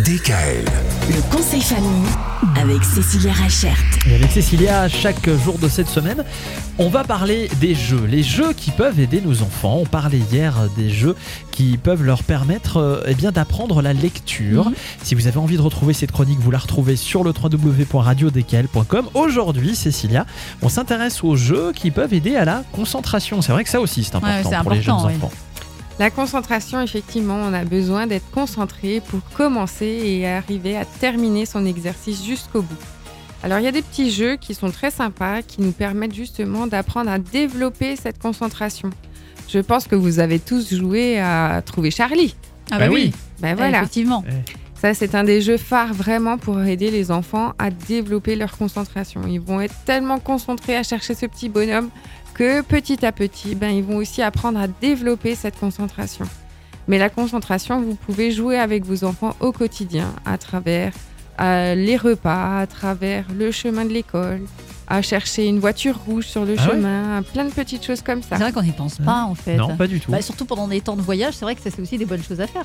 DKL. Le conseil famille avec Cécilia Rachert. Et avec Cécilia, chaque jour de cette semaine, on va parler des jeux. Les jeux qui peuvent aider nos enfants. On parlait hier des jeux qui peuvent leur permettre euh, eh bien, d'apprendre la lecture. Si vous avez envie de retrouver cette chronique, vous la retrouvez sur le www.radiodkl.com. Aujourd'hui, Cécilia, on s'intéresse aux jeux qui peuvent aider à la concentration. C'est vrai que ça aussi, c'est important c'est pour les jeunes enfants. La concentration, effectivement, on a besoin d'être concentré pour commencer et arriver à terminer son exercice jusqu'au bout. Alors, il y a des petits jeux qui sont très sympas, qui nous permettent justement d'apprendre à développer cette concentration. Je pense que vous avez tous joué à Trouver Charlie. Ah Bah bah oui. oui, Ben voilà, effectivement. ça c'est un des jeux phares vraiment pour aider les enfants à développer leur concentration. Ils vont être tellement concentrés à chercher ce petit bonhomme que petit à petit, ben, ils vont aussi apprendre à développer cette concentration. Mais la concentration, vous pouvez jouer avec vos enfants au quotidien, à travers euh, les repas, à travers le chemin de l'école, à chercher une voiture rouge sur le Ah chemin, à plein de petites choses comme ça. C'est vrai qu'on n'y pense pas en fait. Non, pas du tout. Bah, surtout pendant des temps de voyage, c'est vrai que ça c'est aussi des bonnes choses à faire.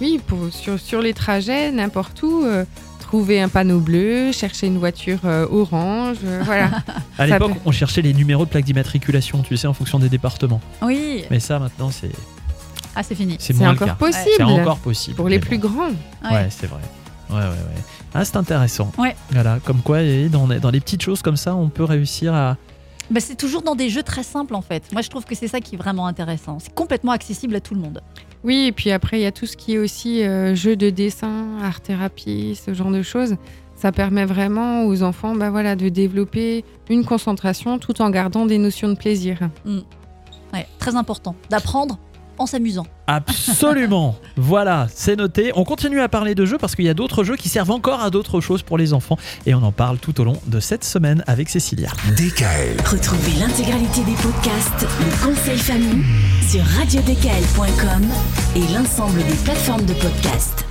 Oui, pour, sur, sur les trajets, n'importe où, euh, trouver un panneau bleu, chercher une voiture euh, orange, euh, voilà. À l'époque, peut- on cherchait les numéros de plaque d'immatriculation, tu sais, en fonction des départements. Oui, Mais ça, maintenant, c'est ah c'est fini. c'est encore possible C'est encore possible. pour les plus bon. grands. Ouais, Ouais. c'est vrai. Ouais, ouais, ouais. Ah, c'est intéressant. Ouais. Voilà, comme quoi, et dans, dans les petites choses comme ça, on peut réussir à. Bah, c'est toujours dans des jeux très simples en fait. Moi je trouve que c'est ça qui est vraiment intéressant. C'est complètement accessible à tout le monde. Oui, et puis après, il y a tout ce qui est aussi euh, jeu de dessin, art-thérapie, ce genre de choses. Ça permet vraiment aux enfants bah, voilà, de développer une concentration tout en gardant des notions de plaisir. Ouais, très important d'apprendre en s'amusant. Absolument Voilà, c'est noté. On continue à parler de jeux parce qu'il y a d'autres jeux qui servent encore à d'autres choses pour les enfants. Et on en parle tout au long de cette semaine avec Cécilia. DKL. Retrouvez l'intégralité des podcasts Le conseil famille sur radiodkl.com et l'ensemble des plateformes de podcasts.